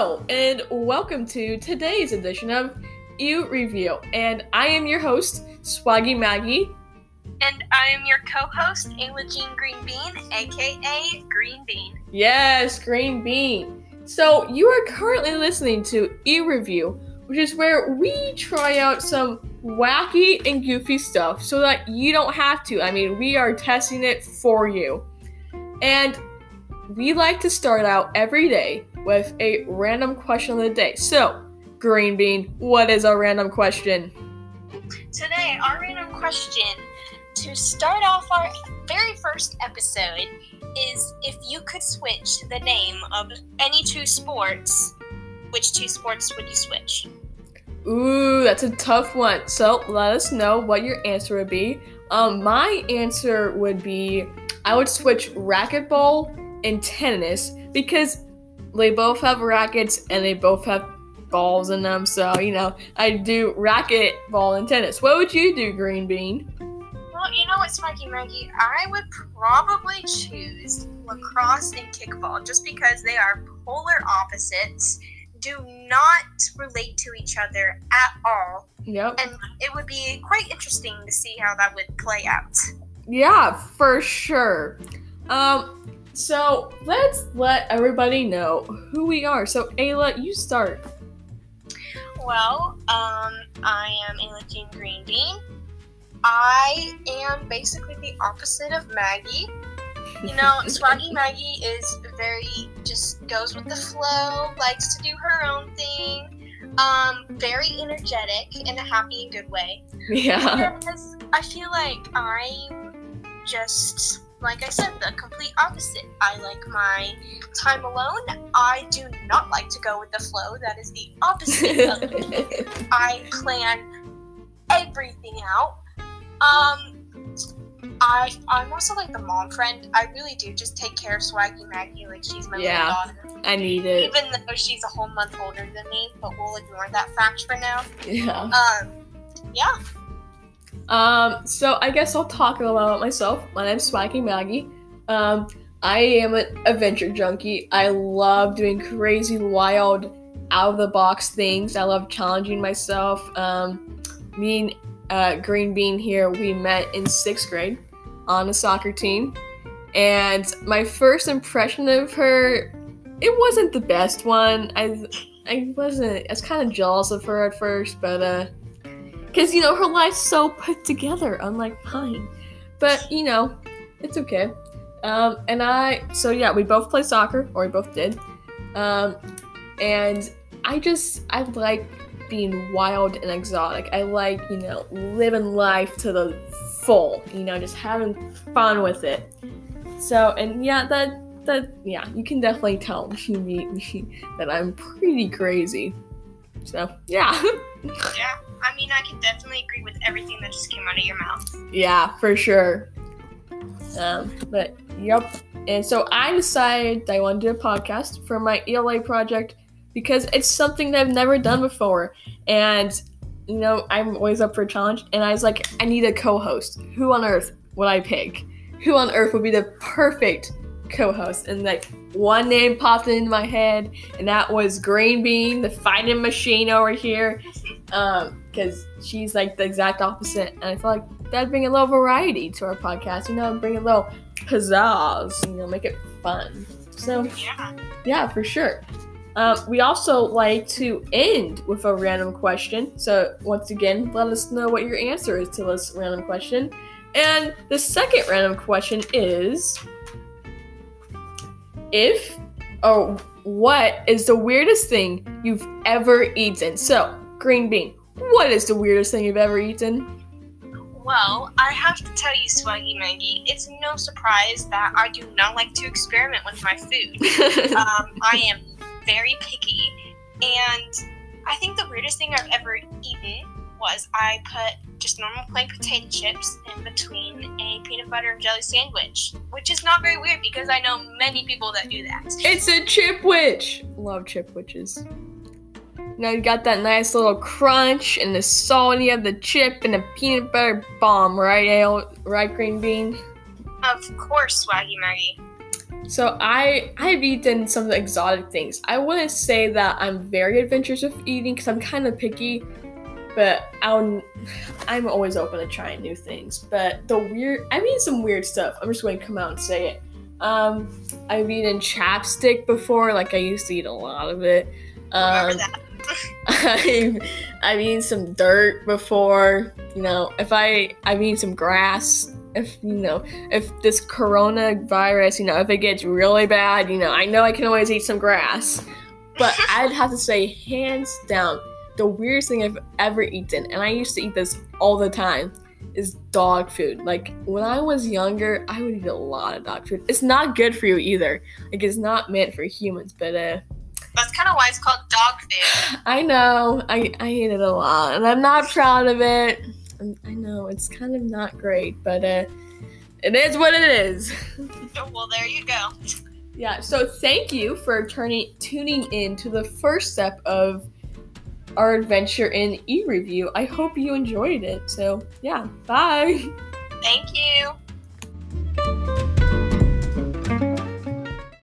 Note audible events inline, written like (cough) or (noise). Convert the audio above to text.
Hello, and welcome to today's edition of Ew Review. And I am your host, Swaggy Maggie. And I am your co-host, Ayla Jean Green Bean, aka Green Bean. Yes, Green Bean. So you are currently listening to E Review, which is where we try out some wacky and goofy stuff so that you don't have to. I mean, we are testing it for you. And we like to start out every day with a random question of the day. So, Green Bean, what is our random question? Today, our random question to start off our very first episode is if you could switch the name of any two sports, which two sports would you switch? Ooh, that's a tough one. So let us know what your answer would be. Um, my answer would be I would switch racquetball and tennis because they both have rackets and they both have balls in them. So, you know, I do racket, ball, and tennis. What would you do, Green Bean? Well, you know what, Sparky Maggie? I would probably choose lacrosse and kickball just because they are polar opposites, do not relate to each other at all. Yep. And it would be quite interesting to see how that would play out. Yeah, for sure. Um, so let's let everybody know who we are. So Ayla, you start. Well, um, I am Ayla Jean Green Bean. I am basically the opposite of Maggie. You know, (laughs) Swaggy Maggie is very just goes with the flow, likes to do her own thing, um, very energetic in a happy and good way. Yeah. Because I feel like I'm just like I said, the complete opposite. I like my time alone. I do not like to go with the flow. That is the opposite of (laughs) me. I plan everything out. Um, I I'm also like the mom friend. I really do just take care of Swaggy Maggie like she's my Yeah. little daughter. I need it. Even though she's a whole month older than me, but we'll ignore that fact for now. Yeah. Um, yeah. Um, so I guess I'll talk a little about myself. My name's Swaggy Maggie. Um, I am an adventure junkie. I love doing crazy, wild, out of the box things. I love challenging myself. Um, me and uh, Green Bean here, we met in sixth grade on a soccer team. And my first impression of her, it wasn't the best one. I, I wasn't. I was kind of jealous of her at first, but uh, because, you know, her life's so put together, unlike mine. But, you know, it's okay. Um, and I, so yeah, we both play soccer, or we both did. Um, and I just, I like being wild and exotic. I like, you know, living life to the full, you know, just having fun with it. So, and yeah, that, that, yeah, you can definitely tell when you meet me that I'm pretty crazy. So, yeah. Yeah. I mean, I can definitely agree with everything that just came out of your mouth. Yeah, for sure. Um, but yep. And so I decided I wanted to do a podcast for my ELA project because it's something that I've never done before. And you know, I'm always up for a challenge. And I was like, I need a co-host. Who on earth would I pick? Who on earth would be the perfect co-host? And like one name popped into my head, and that was Green Bean, the fighting machine over here. Um, because she's like the exact opposite, and I feel like that'd bring a little variety to our podcast. You know, bring a little pizzazz. You know, make it fun. So Yeah. yeah, for sure. Um, we also like to end with a random question. So once again, let us know what your answer is to this random question. And the second random question is if or what is the weirdest thing you've ever eaten? So, Green Bean, what is the weirdest thing you've ever eaten? Well, I have to tell you, Swaggy Maggie, it's no surprise that I do not like to experiment with my food. (laughs) um, I am very picky, and I think the weirdest thing I've ever eaten was I put just normal plain potato chips in between a peanut butter and jelly sandwich, which is not very weird because I know many people that do that. It's a chip witch. Love chip witches. Now you got that nice little crunch and the salty of the chip and the peanut butter bomb, right, Ale? Right, Green Bean? Of course, Swaggy Maggie. So I I've eaten some of the exotic things. I wouldn't say that I'm very adventurous with eating because I'm kind of picky, but I'll I'm always open to trying new things. But the weird I mean some weird stuff. I'm just going to come out and say it. Um, I've eaten chapstick before. Like I used to eat a lot of it. Um, (laughs) I've I've eaten some dirt before. You know, if I I've eaten some grass. If you know, if this coronavirus, you know, if it gets really bad, you know, I know I can always eat some grass. But (laughs) I'd have to say, hands down, the weirdest thing I've ever eaten, and I used to eat this all the time, is dog food. Like when I was younger, I would eat a lot of dog food. It's not good for you either. Like it's not meant for humans, but uh that's kind of why it's called dog food. I know. I I eat it a lot, and I'm not proud of it. I know it's kind of not great, but uh, it is what it is. (laughs) well, there you go. Yeah. So thank you for turning tuning in to the first step of our adventure in e review. I hope you enjoyed it. So yeah, bye. Thank you.